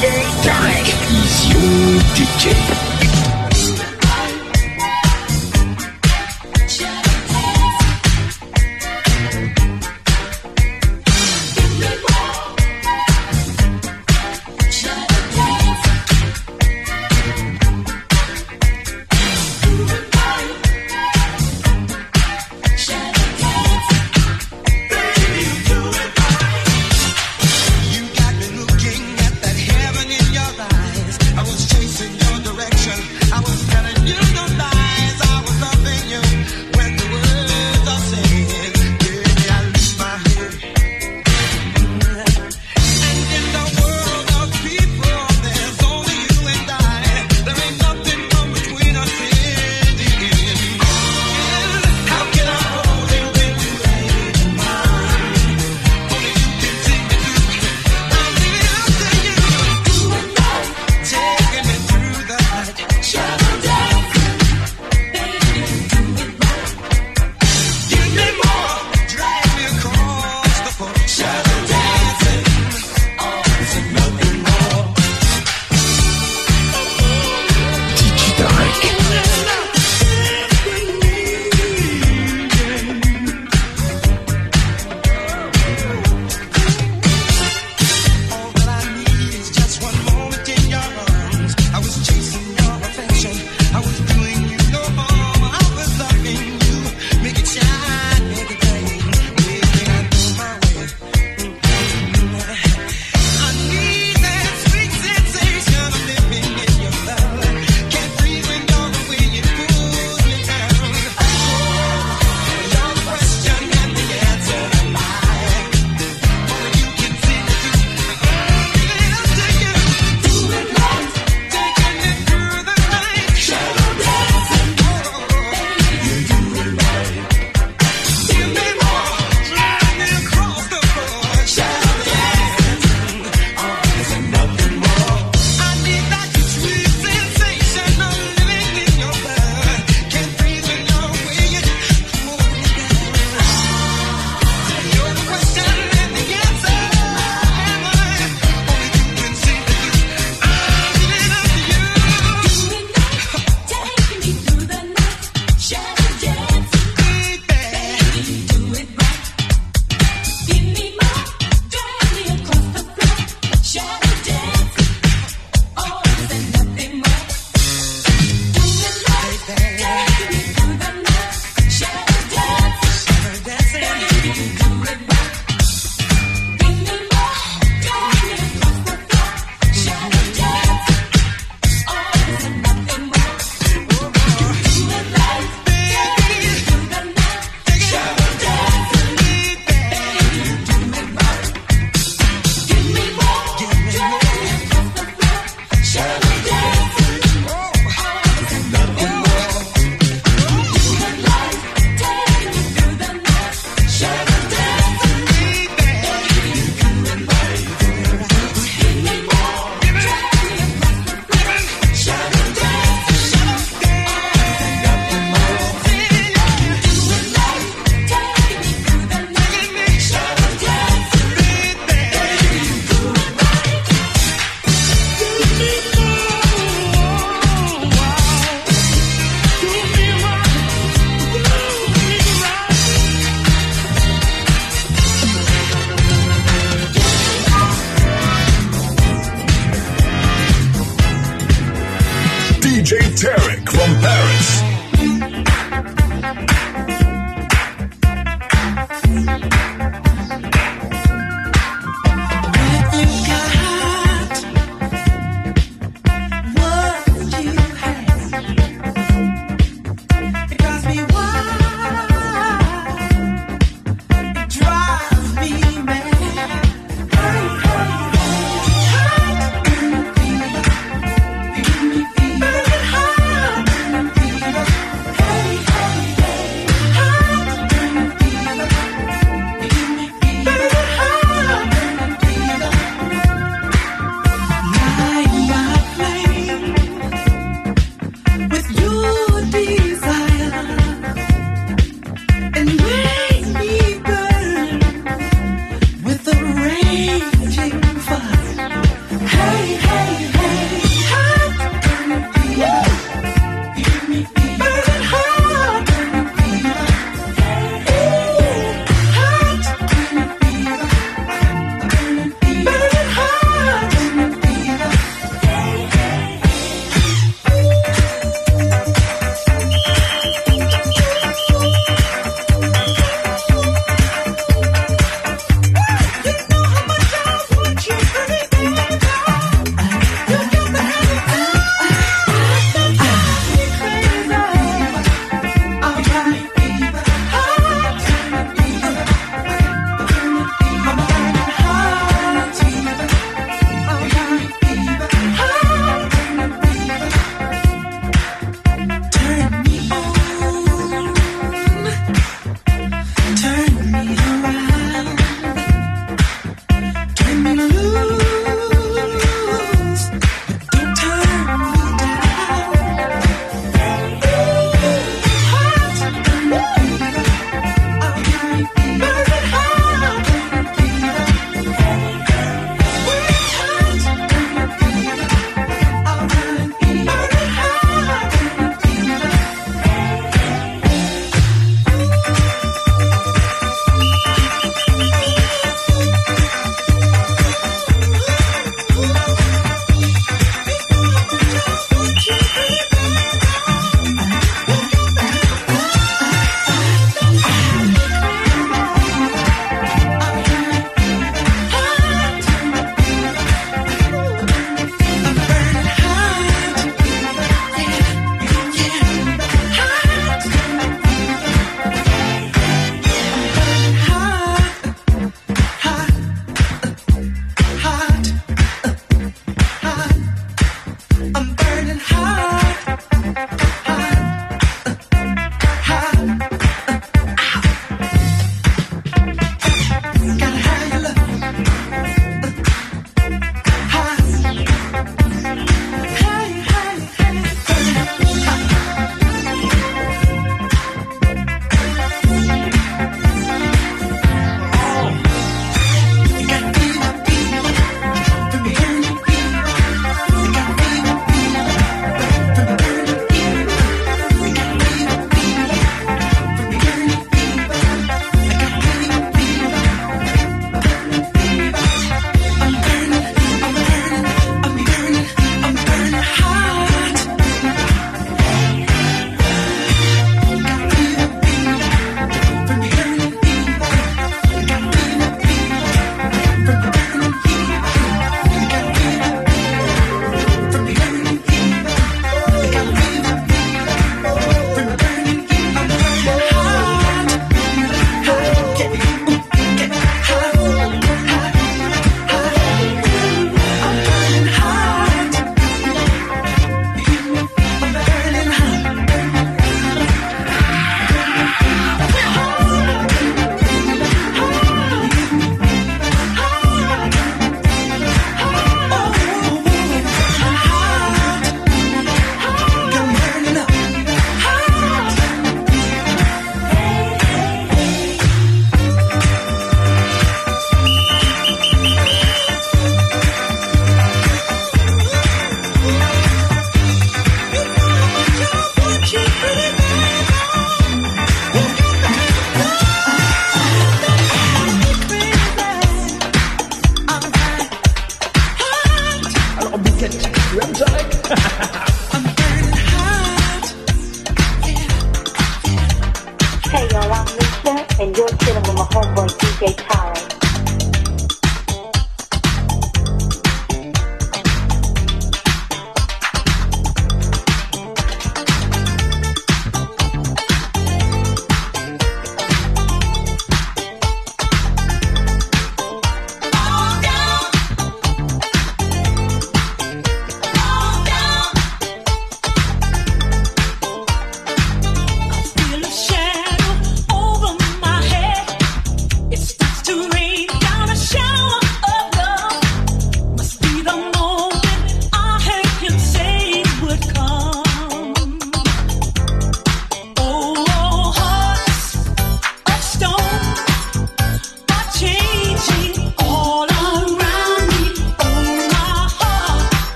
Feel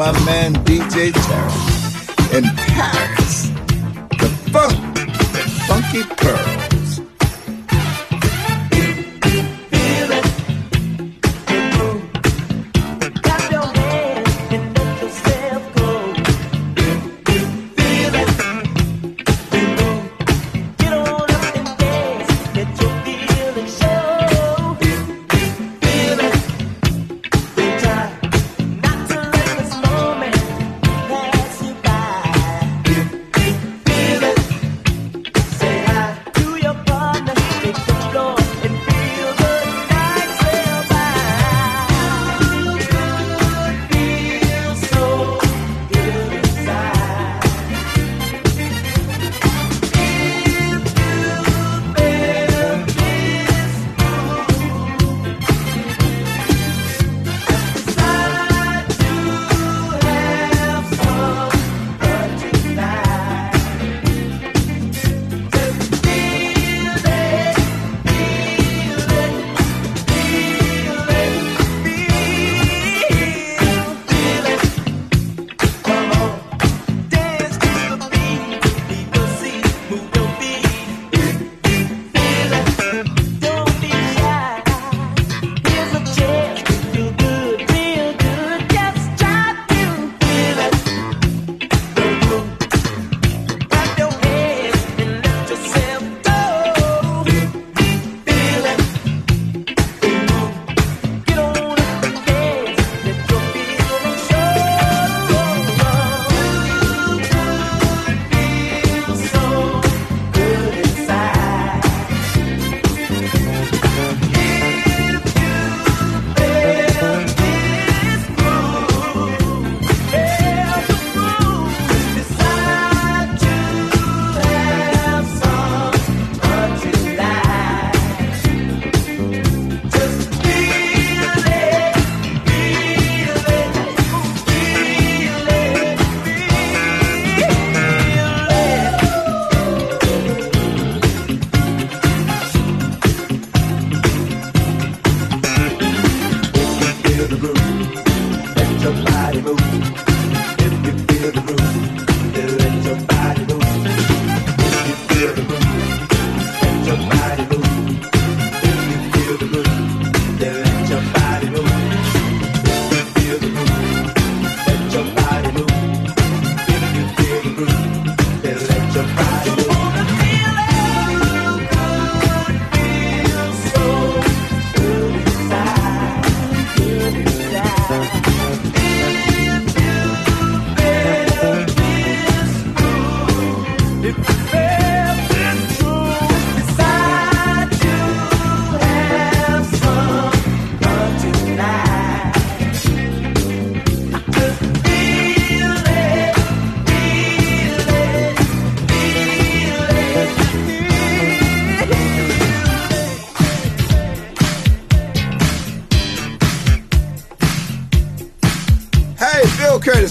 my man DJ Tarek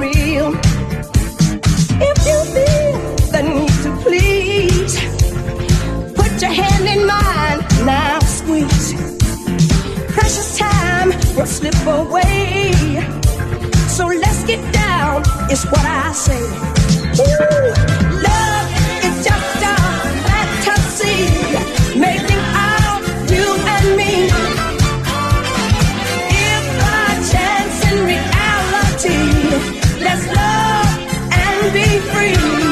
real. If you feel the need to please, put your hand in mine, now squeeze. Precious time will slip away. So let's get down, is what I say. Ooh, love is just a fantasy, making let's love and be free.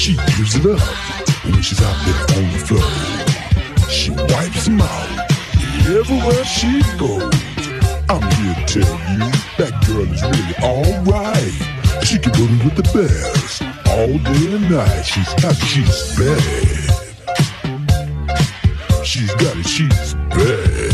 She gives it up when she's out there on the floor. She wipes them out everywhere she goes. I'm here to tell you that girl is really alright. She can go it with the best all day and night. She's hot, she's bad. She's got it, she's bad.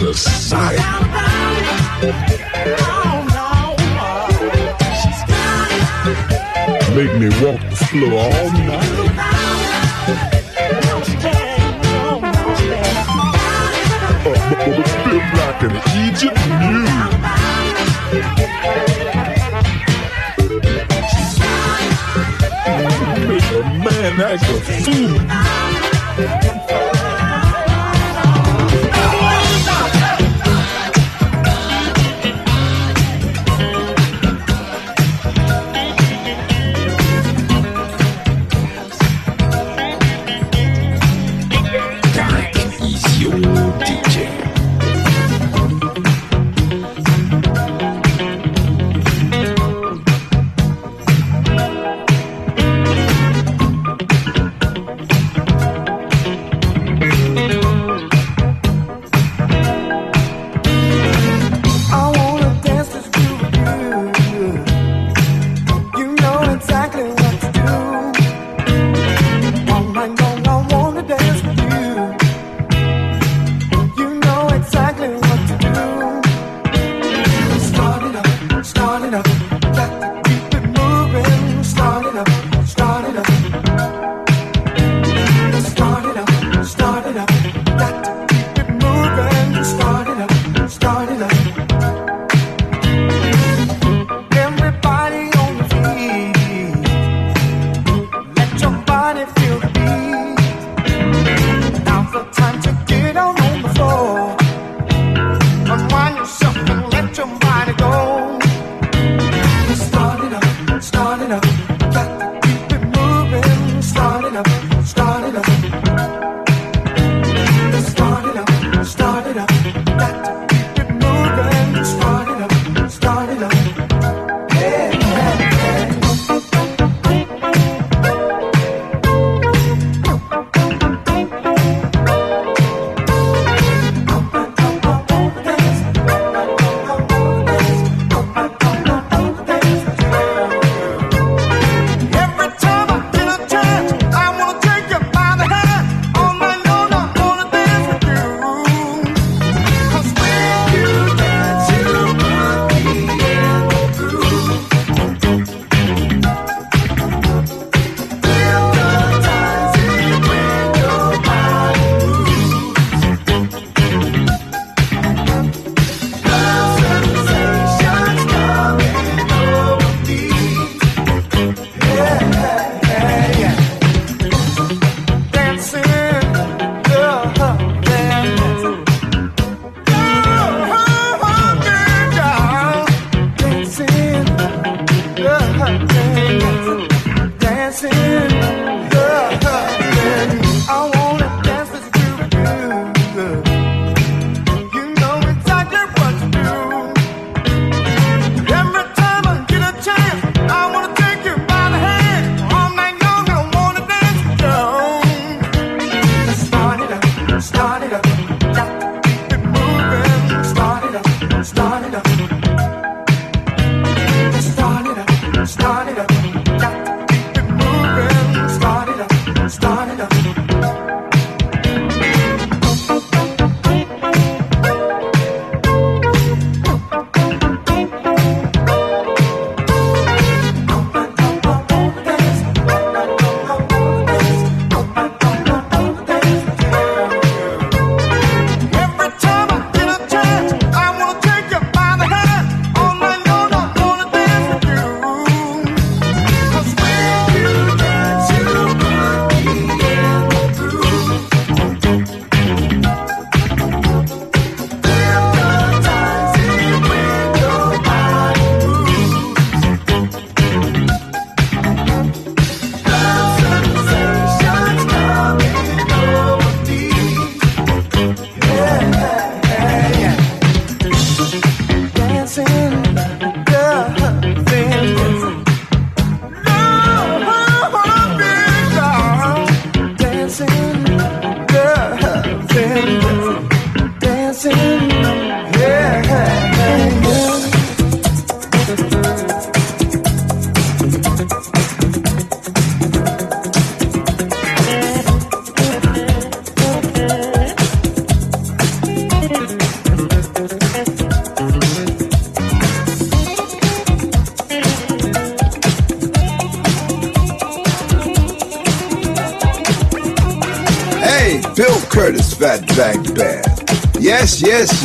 other sight. Make me walk the floor all night. Uh, but it feel like an Egypt mule. Make a man act a fool.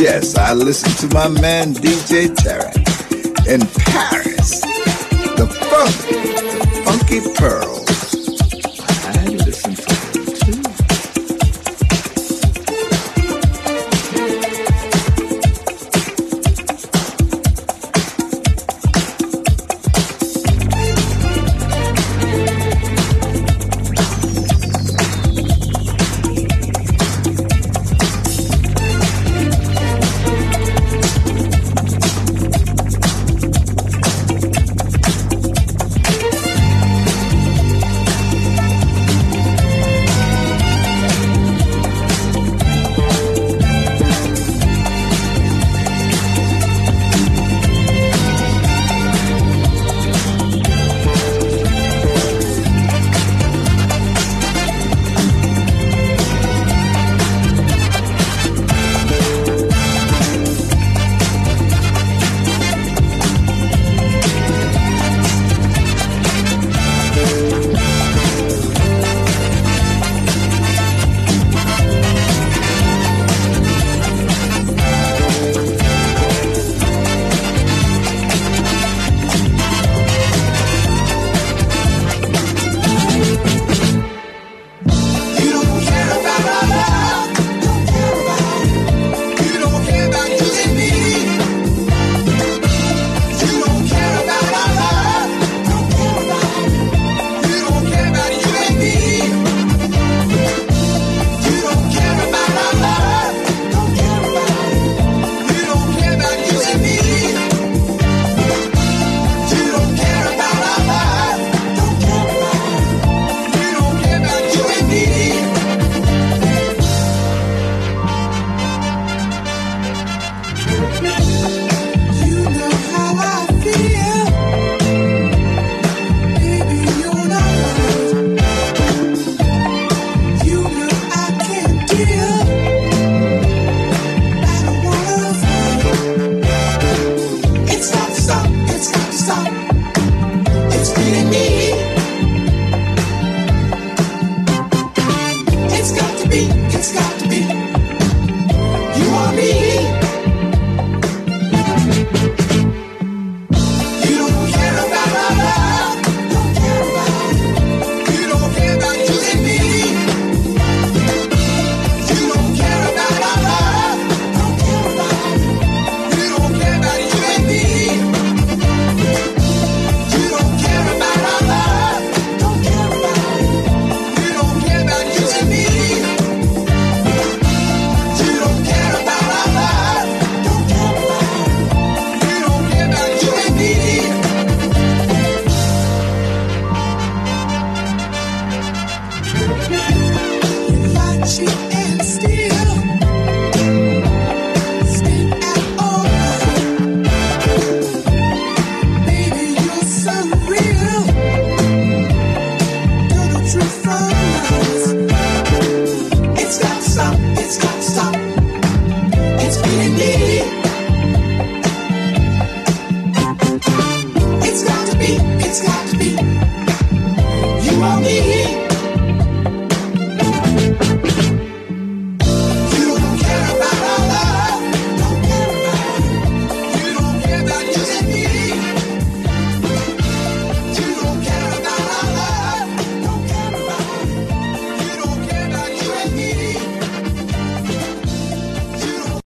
Yes. I listen to my man DJ Tarek